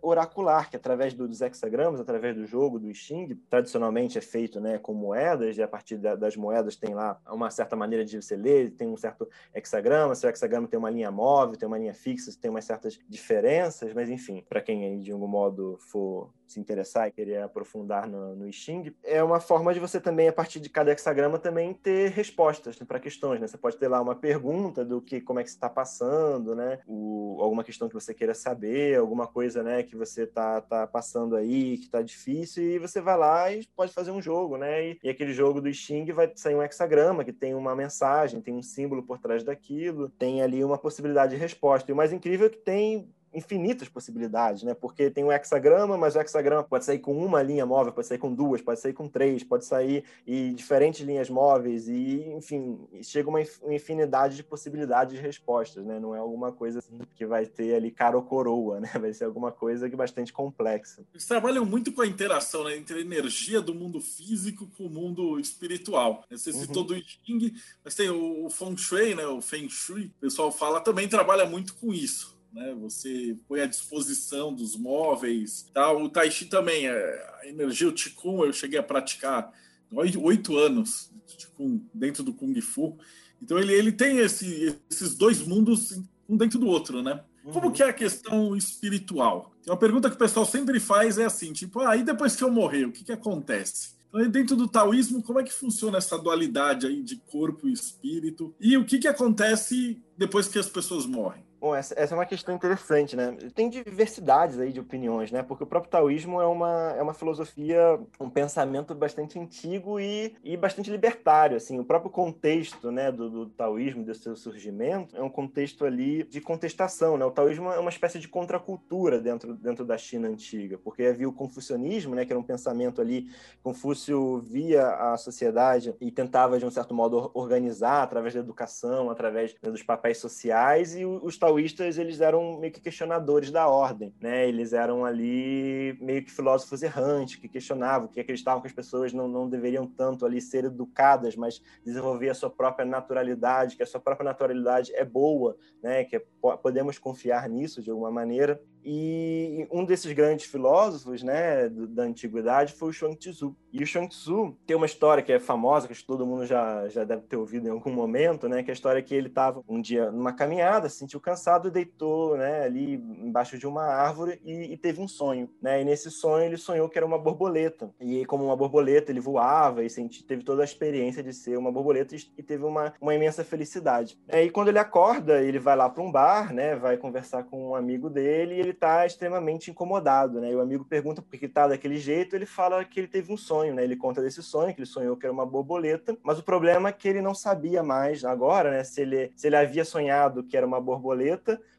oracular, que através dos hexagramas, através do jogo do Xing, tradicionalmente é feito né, com moedas, e a partir da, das moedas tem lá uma certa maneira de você ler, tem um certo hexagrama, se o hexagrama tem uma linha móvel, tem uma linha fixa, tem umas certas diferenças, mas enfim, para quem de algum modo for se interessar e querer aprofundar no, no Xing, é uma forma de você também, a partir de cada hexagrama, também ter respostas né, para questões. Né? Você pode ter lá uma pergunta do que, como é que está passando, né? O, alguma questão que você queira saber, alguma coisa né, que você está tá passando aí, que está difícil, e você vai lá e pode fazer um jogo, né? E, e aquele jogo do Xing vai sair um hexagrama que tem uma mensagem, tem um símbolo por trás daquilo, tem ali uma possibilidade de resposta. E o mais incrível é que tem infinitas possibilidades, né? Porque tem o hexagrama, mas o hexagrama pode sair com uma linha móvel, pode sair com duas, pode sair com três, pode sair e diferentes linhas móveis e, enfim, chega uma infinidade de possibilidades de respostas, né? Não é alguma coisa assim que vai ter ali cara ou coroa, né? Vai ser alguma coisa que é bastante complexa. Eles trabalham muito com a interação né? entre a energia do mundo físico com o mundo espiritual. Você citou uhum. do Ying, mas tem o Feng Shui, né? O Feng Shui, o pessoal fala, também trabalha muito com isso né? Você põe à disposição dos móveis, tá? O Tai Chi também, é, a energia, o Qigong, eu cheguei a praticar oito anos Qigong dentro do Kung Fu. Então ele, ele tem esse, esses dois mundos um dentro do outro, né? Uhum. Como que é a questão espiritual? Uma pergunta que o pessoal sempre faz é assim, tipo, aí ah, depois que eu morrer, o que, que acontece? Então, dentro do taoísmo, como é que funciona essa dualidade aí de corpo e espírito? E o que, que acontece depois que as pessoas morrem? Bom, essa, essa, é uma questão interessante, né? Tem diversidades aí de opiniões, né? Porque o próprio taoísmo é uma, é uma filosofia, um pensamento bastante antigo e, e bastante libertário, assim. O próprio contexto, né, do, do taoísmo, do seu surgimento, é um contexto ali de contestação, né? O taoísmo é uma espécie de contracultura dentro, dentro da China antiga, porque havia o confucionismo, né, que era um pensamento ali, Confúcio via a sociedade e tentava, de um certo modo, organizar através da educação, através né, dos papéis sociais, e os taoístas eles eram meio que questionadores da ordem, né? Eles eram ali meio que filósofos errantes que questionavam, que acreditavam que as pessoas não, não deveriam tanto ali ser educadas, mas desenvolver a sua própria naturalidade, que a sua própria naturalidade é boa, né? Que podemos confiar nisso de alguma maneira. E um desses grandes filósofos né, da antiguidade foi o Chuang Tzu. E o Chuang Tzu tem uma história que é famosa, que todo mundo já, já deve ter ouvido em algum momento, né, que é a história que ele estava um dia numa caminhada, se sentiu cansado e deitou né, ali embaixo de uma árvore e, e, teve um sonho. Né? E nesse sonho ele sonhou que era uma borboleta. E como uma borboleta, ele voava e senti, teve toda a experiência de ser uma borboleta e teve uma, uma imensa felicidade. E quando ele acorda, ele vai lá para um bar, né, vai conversar com um amigo dele e ele está extremamente incomodado, né? E o amigo pergunta por que está daquele jeito, ele fala que ele teve um sonho, né? Ele conta desse sonho, que ele sonhou que era uma borboleta, mas o problema é que ele não sabia mais agora, né? Se ele, se ele havia sonhado que era uma borboleta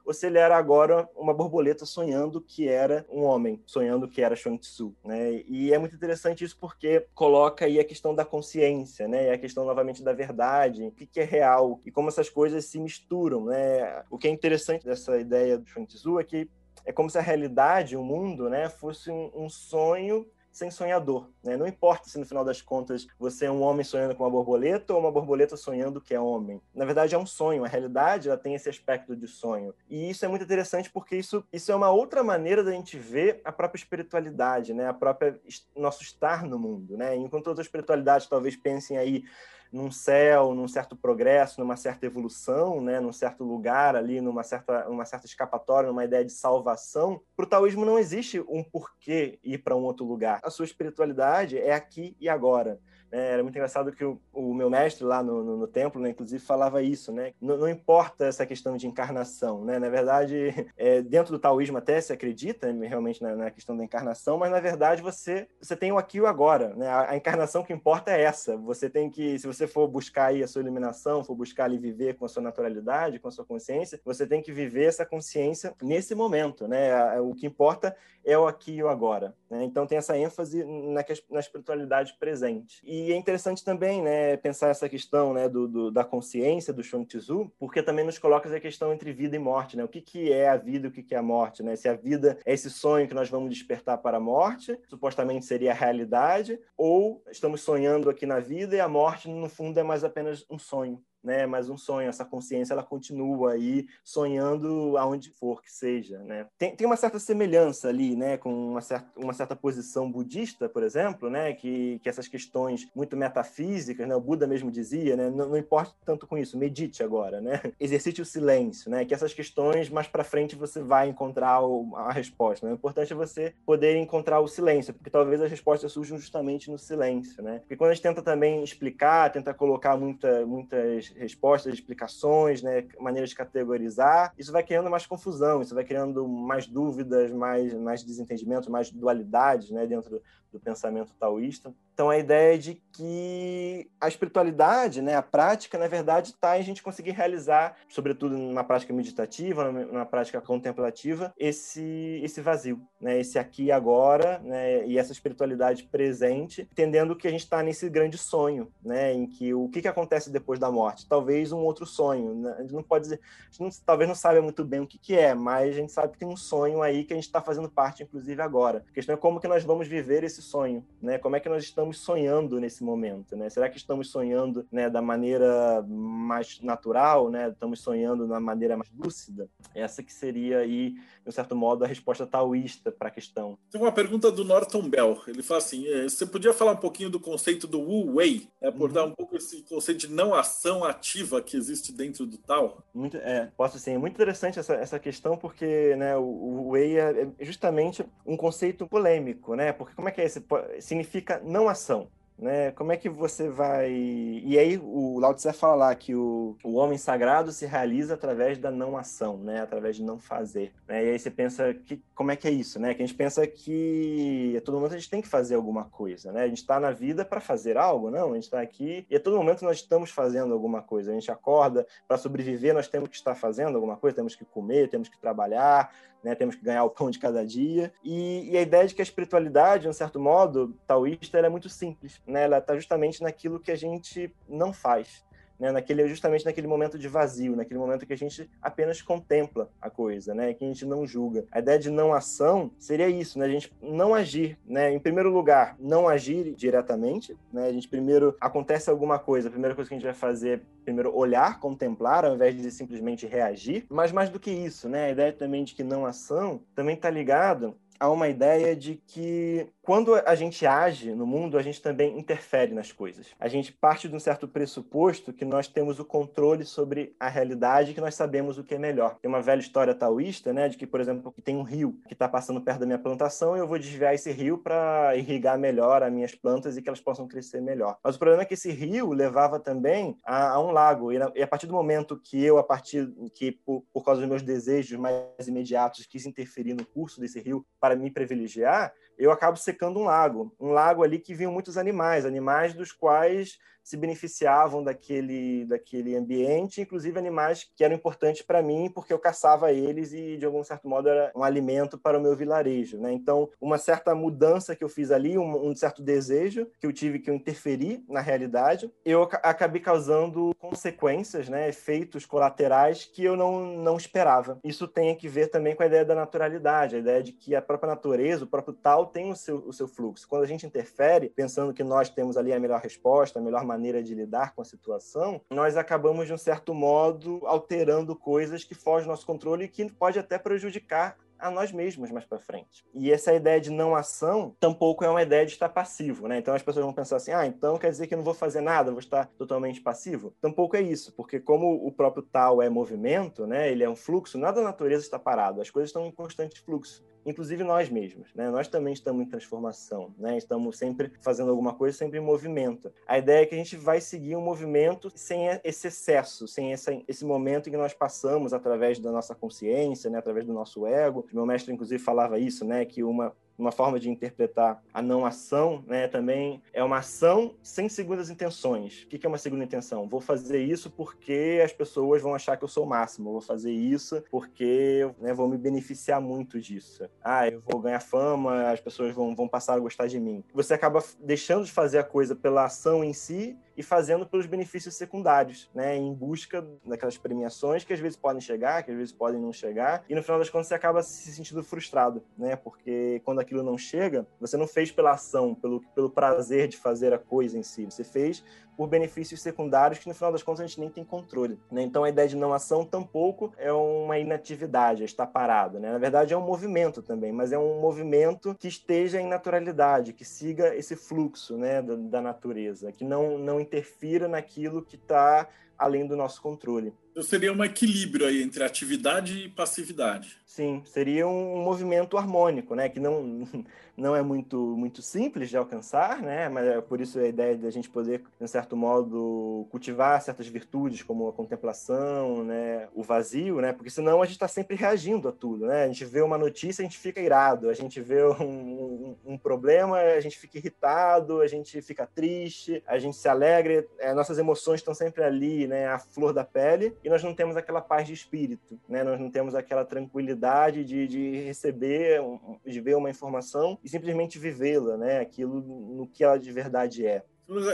ou se ele era agora uma borboleta sonhando que era um homem, sonhando que era Chuang Tzu, né? E é muito interessante isso porque coloca aí a questão da consciência, né? E a questão novamente da verdade, o que, é real e como essas coisas se misturam, né? O que é interessante dessa ideia do Chuang Tzu é que é como se a realidade, o mundo, né, fosse um, um sonho sem sonhador. Né? Não importa se no final das contas você é um homem sonhando com uma borboleta ou uma borboleta sonhando que é homem. Na verdade, é um sonho. A realidade ela tem esse aspecto de sonho. E isso é muito interessante porque isso, isso é uma outra maneira da gente ver a própria espiritualidade, né? a própria nosso estar no mundo. Né? Enquanto outras espiritualidades talvez pensem aí num céu, num certo progresso, numa certa evolução, né, num certo lugar ali, numa certa, uma certa escapatória, numa ideia de salvação. Para o taoísmo não existe um porquê ir para um outro lugar. A sua espiritualidade é aqui e agora. É, era muito engraçado que o, o meu mestre lá no, no, no templo, né, inclusive, falava isso, né? Não, não, importa essa questão de encarnação, né? Na verdade, é, dentro do taoísmo até se acredita né, realmente na, na, questão da encarnação, mas na verdade você você tem o aqui e o agora, né? A, a, encarnação que importa é essa. Você tem que, se você for buscar aí a sua iluminação, for buscar ali viver com a sua naturalidade, com a sua consciência, você tem que viver essa consciência nesse momento, né? O que importa é o aqui e o agora. Né? Então tem essa ênfase na, na espiritualidade presente. E é interessante também né, pensar essa questão né, do, do, da consciência do Chuang Tzu, porque também nos coloca essa questão entre vida e morte. Né? O que, que é a vida e o que, que é a morte? Né? Se a vida é esse sonho que nós vamos despertar para a morte, supostamente seria a realidade, ou estamos sonhando aqui na vida e a morte, no fundo, é mais apenas um sonho né? Mas um sonho, essa consciência, ela continua aí sonhando aonde for que seja, né? Tem, tem uma certa semelhança ali, né? Com uma certa, uma certa posição budista, por exemplo, né? Que, que essas questões muito metafísicas, né? O Buda mesmo dizia, né? Não, não importa tanto com isso, medite agora, né? Exercite o silêncio, né? Que essas questões mais para frente você vai encontrar o, a resposta. Né? O importante é você poder encontrar o silêncio, porque talvez as respostas surjam justamente no silêncio, né? Porque quando a gente tenta também explicar, tenta colocar muita, muitas respostas, explicações, né, maneiras de categorizar, isso vai criando mais confusão, isso vai criando mais dúvidas, mais, mais desentendimentos, mais dualidades né, dentro do pensamento taoísta. Então, a ideia é de que a espiritualidade, né, a prática, na verdade, está em a gente conseguir realizar, sobretudo numa prática meditativa, numa prática contemplativa, esse, esse vazio, né, esse aqui e agora, né, e essa espiritualidade presente, entendendo que a gente está nesse grande sonho, né, em que o que, que acontece depois da morte? Talvez um outro sonho. Né? A gente não pode dizer, a gente não, talvez não saiba muito bem o que, que é, mas a gente sabe que tem um sonho aí que a gente está fazendo parte, inclusive, agora. A questão é como que nós vamos viver esse sonho, né? Como é que nós estamos sonhando nesse momento, né? Será que estamos sonhando, né, da maneira mais natural, né? Estamos sonhando da maneira mais lúcida? Essa que seria aí, de certo modo, a resposta taoísta para a questão. Tem uma pergunta do Norton Bell. Ele fala assim: é, você podia falar um pouquinho do conceito do Wu Wei, né? abordar uhum. um pouco esse conceito de não ação ativa que existe dentro do Tao? Muito, é, posso sim. É muito interessante essa, essa questão porque, né, o, o é, é justamente um conceito polêmico, né? Porque como é que é esse significa não ação. Né? Como é que você vai. E aí, o Lao Tse fala lá que o, o homem sagrado se realiza através da não ação, né? através de não fazer. Né? E aí você pensa, que, como é que é isso? Né? Que a gente pensa que a todo momento a gente tem que fazer alguma coisa. Né? A gente está na vida para fazer algo, não? A gente está aqui e a todo momento nós estamos fazendo alguma coisa. A gente acorda, para sobreviver, nós temos que estar fazendo alguma coisa, temos que comer, temos que trabalhar, né? temos que ganhar o pão de cada dia. E, e a ideia de que a espiritualidade, de um certo modo, taoísta, é muito simples. Né? Ela está justamente naquilo que a gente não faz né, naquele, justamente naquele momento de vazio, naquele momento que a gente apenas contempla a coisa, né, que a gente não julga. A ideia de não ação seria isso, né, a gente não agir, né, em primeiro lugar, não agir diretamente, né, a gente primeiro acontece alguma coisa, a primeira coisa que a gente vai fazer é primeiro olhar, contemplar, ao invés de simplesmente reagir, mas mais do que isso, né, a ideia também de que não ação também está ligado a uma ideia de que quando a gente age no mundo, a gente também interfere nas coisas. A gente parte de um certo pressuposto que nós temos o controle sobre a realidade, que nós sabemos o que é melhor. Tem uma velha história taoísta, né, de que, por exemplo, que tem um rio que está passando perto da minha plantação e eu vou desviar esse rio para irrigar melhor as minhas plantas e que elas possam crescer melhor. Mas o problema é que esse rio levava também a, a um lago e, a partir do momento que eu, a partir que por, por causa dos meus desejos mais imediatos, quis interferir no curso desse rio para me privilegiar, eu acabo secando um lago. Um lago ali que vinham muitos animais, animais dos quais se beneficiavam daquele, daquele ambiente, inclusive animais que eram importantes para mim, porque eu caçava eles e, de algum certo modo, era um alimento para o meu vilarejo. Né? Então, uma certa mudança que eu fiz ali, um, um certo desejo que eu tive que eu interferir na realidade, eu acabei causando consequências, né, efeitos colaterais que eu não, não esperava. Isso tem que ver também com a ideia da naturalidade, a ideia de que a própria natureza, o próprio tal, tem o seu, o seu fluxo. Quando a gente interfere, pensando que nós temos ali a melhor resposta, a melhor maneira de lidar com a situação, nós acabamos, de um certo modo, alterando coisas que fogem do nosso controle e que pode até prejudicar a nós mesmos mais para frente. E essa ideia de não ação tampouco é uma ideia de estar passivo, né? Então as pessoas vão pensar assim: "Ah, então quer dizer que eu não vou fazer nada, vou estar totalmente passivo?". Tampouco é isso, porque como o próprio tal é movimento, né? Ele é um fluxo, nada da natureza está parado, as coisas estão em constante fluxo inclusive nós mesmos, né? Nós também estamos em transformação, né? Estamos sempre fazendo alguma coisa, sempre em movimento. A ideia é que a gente vai seguir um movimento sem esse excesso, sem esse, esse momento em que nós passamos através da nossa consciência, né? Através do nosso ego. Meu mestre, inclusive, falava isso, né? Que uma uma forma de interpretar a não ação, né, também é uma ação sem segundas intenções. O que é uma segunda intenção? Vou fazer isso porque as pessoas vão achar que eu sou o máximo. Vou fazer isso porque né, vou me beneficiar muito disso. Ah, eu vou ganhar fama, as pessoas vão, vão passar a gostar de mim. Você acaba deixando de fazer a coisa pela ação em si e fazendo pelos benefícios secundários, né, em busca daquelas premiações que às vezes podem chegar, que às vezes podem não chegar, e no final das contas você acaba se sentindo frustrado, né, porque quando aquilo não chega, você não fez pela ação, pelo, pelo prazer de fazer a coisa em si, você fez por benefícios secundários que no final das contas a gente nem tem controle. Né? Então a ideia de não ação tampouco é uma inatividade, é estar parado. Né? Na verdade é um movimento também, mas é um movimento que esteja em naturalidade, que siga esse fluxo né, da, da natureza, que não, não interfira naquilo que está além do nosso controle. Então seria um equilíbrio aí entre atividade e passividade. Sim, seria um movimento harmônico, né? Que não, não é muito, muito simples de alcançar, né? Mas é por isso a ideia de a gente poder, de certo modo, cultivar certas virtudes como a contemplação, né? O vazio, né? Porque senão a gente está sempre reagindo a tudo, né? A gente vê uma notícia, a gente fica irado, a gente vê um, um, um problema, a gente fica irritado, a gente fica triste, a gente se alegra, é, nossas emoções estão sempre ali, né? A flor da pele e nós não temos aquela paz de espírito, né? Nós não temos aquela tranquilidade de, de receber, de ver uma informação e simplesmente vivê-la, né? Aquilo no que ela de verdade é.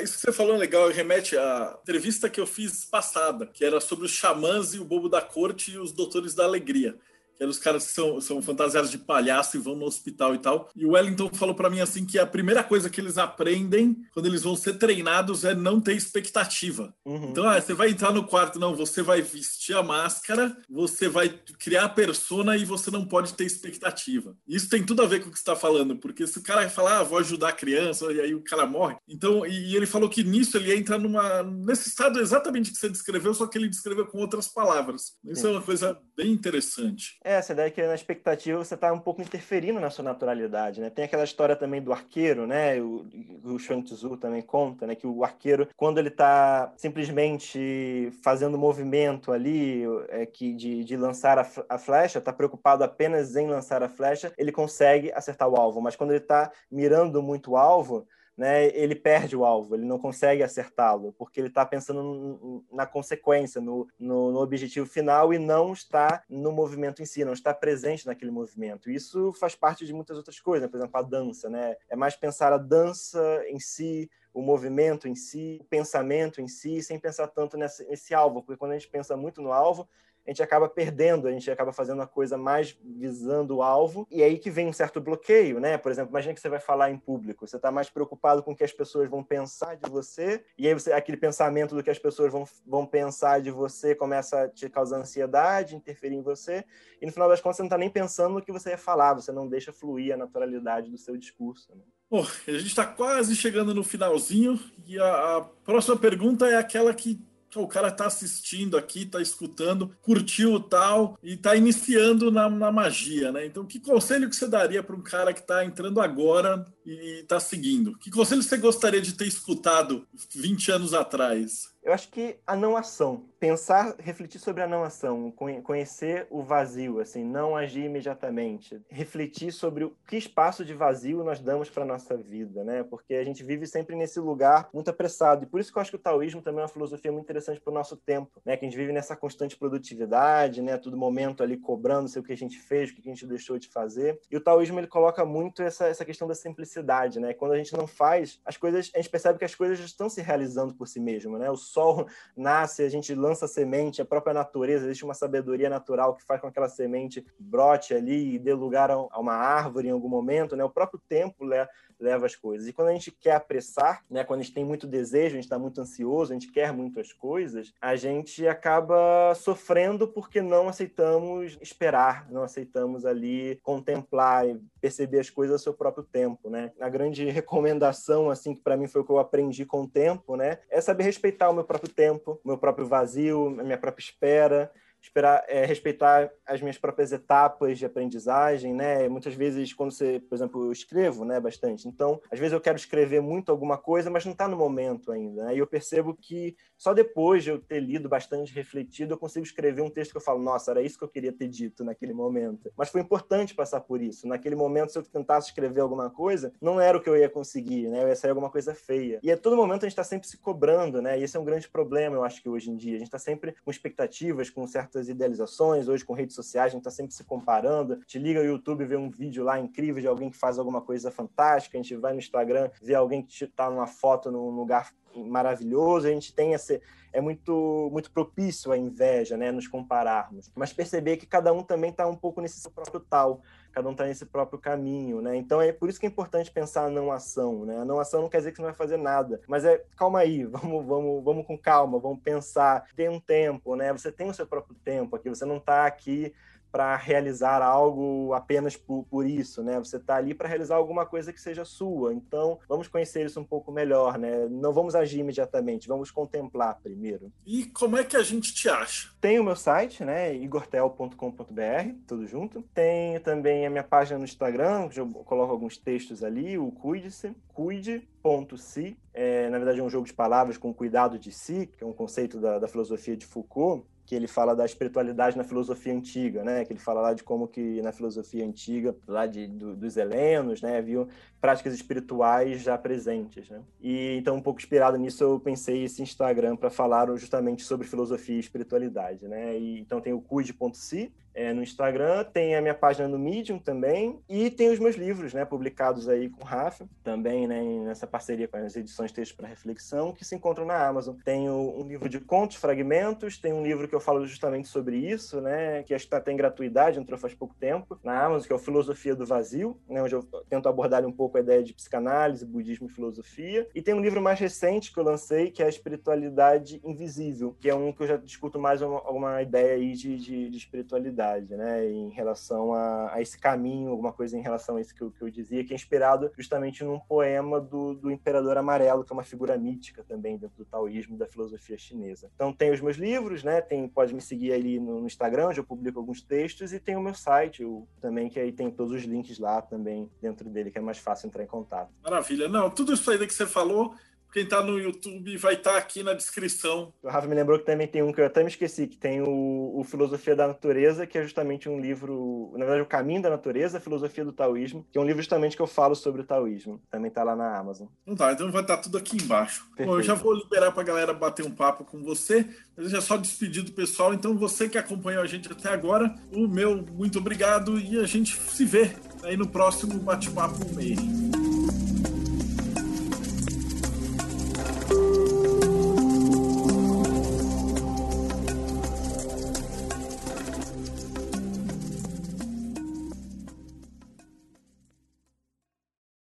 Isso que você falou é legal, remete à entrevista que eu fiz passada, que era sobre os xamãs e o bobo da corte e os doutores da alegria que eram os caras que são, são fantasiados de palhaço e vão no hospital e tal. E o Wellington falou para mim assim que a primeira coisa que eles aprendem quando eles vão ser treinados é não ter expectativa. Uhum. Então, ah, você vai entrar no quarto, não, você vai vestir a máscara, você vai criar a persona e você não pode ter expectativa. Isso tem tudo a ver com o que você está falando, porque se o cara falar, ah, vou ajudar a criança, e aí o cara morre. Então, e, e ele falou que nisso ele entra numa nesse estado exatamente que você descreveu, só que ele descreveu com outras palavras. Isso é uma coisa bem interessante. É, essa ideia que na expectativa você está um pouco interferindo na sua naturalidade, né? Tem aquela história também do arqueiro, né? O, o Tzu também conta, né? Que o arqueiro, quando ele está simplesmente fazendo movimento ali é, que de, de lançar a, a flecha, está preocupado apenas em lançar a flecha, ele consegue acertar o alvo. Mas quando ele está mirando muito o alvo, né, ele perde o alvo, ele não consegue acertá-lo, porque ele está pensando na consequência, no, no, no, objetivo final e não está no movimento em si, não está presente naquele movimento. Isso faz parte de muitas outras coisas, né? por exemplo, a dança. Né? É mais pensar a dança em si, o movimento em si, o pensamento em si, sem pensar tanto nesse, nesse alvo, porque quando a gente pensa muito no alvo, a gente acaba perdendo, a gente acaba fazendo a coisa mais visando o alvo, e é aí que vem um certo bloqueio, né? Por exemplo, imagina que você vai falar em público, você está mais preocupado com o que as pessoas vão pensar de você, e aí você, aquele pensamento do que as pessoas vão, vão pensar de você começa a te causar ansiedade, interferir em você, e no final das contas você não está nem pensando no que você ia falar, você não deixa fluir a naturalidade do seu discurso. Né? Bom, a gente está quase chegando no finalzinho, e a, a próxima pergunta é aquela que o cara tá assistindo aqui, tá escutando, curtiu o tal e tá iniciando na, na magia, né? Então, que conselho que você daria para um cara que tá entrando agora e tá seguindo? Que conselho você gostaria de ter escutado 20 anos atrás? Eu acho que a não ação pensar, refletir sobre a não ação, conhecer o vazio, assim, não agir imediatamente, refletir sobre o que espaço de vazio nós damos para nossa vida, né? Porque a gente vive sempre nesse lugar muito apressado e por isso que eu acho que o taoísmo também é uma filosofia muito interessante para o nosso tempo, né? Que a gente vive nessa constante produtividade, né? Todo momento ali cobrando sei o que a gente fez, o que a gente deixou de fazer. E o taoísmo ele coloca muito essa, essa questão da simplicidade, né? Quando a gente não faz as coisas, a gente percebe que as coisas já estão se realizando por si mesmo, né? O sol nasce, a gente lança semente, a própria natureza, existe uma sabedoria natural que faz com que aquela semente brote ali e dê lugar a uma árvore em algum momento, né? O próprio tempo leva as coisas. E quando a gente quer apressar, né? Quando a gente tem muito desejo, a gente está muito ansioso, a gente quer muito as coisas, a gente acaba sofrendo porque não aceitamos esperar, não aceitamos ali contemplar e perceber as coisas ao seu próprio tempo, né? A grande recomendação, assim, que para mim foi o que eu aprendi com o tempo, né? É saber respeitar o meu próprio tempo, o meu próprio vazio, a minha própria espera, esperar, é, respeitar as minhas próprias etapas de aprendizagem, né? Muitas vezes, quando você, por exemplo, eu escrevo, né, bastante. Então, às vezes eu quero escrever muito alguma coisa, mas não está no momento ainda. Né? E eu percebo que só depois de eu ter lido bastante, refletido, eu consigo escrever um texto que eu falo, nossa, era isso que eu queria ter dito naquele momento. Mas foi importante passar por isso. Naquele momento, se eu tentasse escrever alguma coisa, não era o que eu ia conseguir, né? Eu ia sair alguma coisa feia. E a todo momento a gente está sempre se cobrando, né? E esse é um grande problema, eu acho que hoje em dia. A gente está sempre com expectativas, com certas certas idealizações, hoje com redes sociais, a gente está sempre se comparando. Te liga o YouTube, vê um vídeo lá incrível de alguém que faz alguma coisa fantástica, a gente vai no Instagram, vê alguém que está numa foto num lugar maravilhoso, a gente tem esse é muito muito propício à inveja, né, nos compararmos. Mas perceber que cada um também está um pouco nesse seu próprio tal, cada um está nesse próprio caminho, né? Então é por isso que é importante pensar a não ação, né? A não ação não quer dizer que você não vai fazer nada, mas é calma aí, vamos vamos vamos com calma, vamos pensar, tem um tempo, né? Você tem o seu próprio tempo aqui, você não está aqui para realizar algo apenas por, por isso, né? Você está ali para realizar alguma coisa que seja sua. Então, vamos conhecer isso um pouco melhor, né? Não vamos agir imediatamente, vamos contemplar primeiro. E como é que a gente te acha? Tem o meu site, né? igortel.com.br, tudo junto. Tem também a minha página no Instagram, que eu coloco alguns textos ali, o Cuide-se, cuide.si. É, na verdade, é um jogo de palavras com cuidado de si, que é um conceito da, da filosofia de Foucault que ele fala da espiritualidade na filosofia antiga, né? Que ele fala lá de como que na filosofia antiga, lá de, do, dos helenos, né, haviam práticas espirituais já presentes, né? E então um pouco inspirado nisso eu pensei esse Instagram para falar justamente sobre filosofia e espiritualidade, né? E então tem o cuide.si, é, no Instagram, tem a minha página no Medium também, e tem os meus livros, né, publicados aí com o Rafa, também, né, nessa parceria com as edições Textos para Reflexão, que se encontram na Amazon. Tenho um livro de contos, fragmentos, tem um livro que eu falo justamente sobre isso, né, que acho que está até em gratuidade, entrou faz pouco tempo, na Amazon, que é o Filosofia do Vazio, né, onde eu tento abordar um pouco a ideia de psicanálise, budismo e filosofia. E tem um livro mais recente que eu lancei, que é a Espiritualidade Invisível, que é um que eu já discuto mais uma, uma ideia aí de, de, de espiritualidade né, em relação a, a, esse caminho, alguma coisa em relação a isso que eu, que eu dizia, que é inspirado justamente num poema do, do Imperador Amarelo, que é uma figura mítica também dentro do taoísmo e da filosofia chinesa. Então tem os meus livros, né, tem, pode me seguir ali no, no Instagram, onde eu publico alguns textos, e tem o meu site eu, também, que aí tem todos os links lá também dentro dele, que é mais fácil entrar em contato. Maravilha. Não, tudo isso aí que você falou quem está no YouTube vai estar tá aqui na descrição. O Rafa me lembrou que também tem um que eu até me esqueci, que tem o, o, Filosofia da Natureza, que é justamente um livro, na verdade, o Caminho da Natureza, a Filosofia do Taoísmo, que é um livro justamente que eu falo sobre o taoísmo. Também está lá na Amazon. Então tá, então vai estar tá tudo aqui embaixo. Bom, eu já vou liberar para a galera bater um papo com você, mas já só despedir do pessoal. Então, você que acompanhou a gente até agora, o meu muito obrigado e a gente se vê aí no próximo bate-papo meio.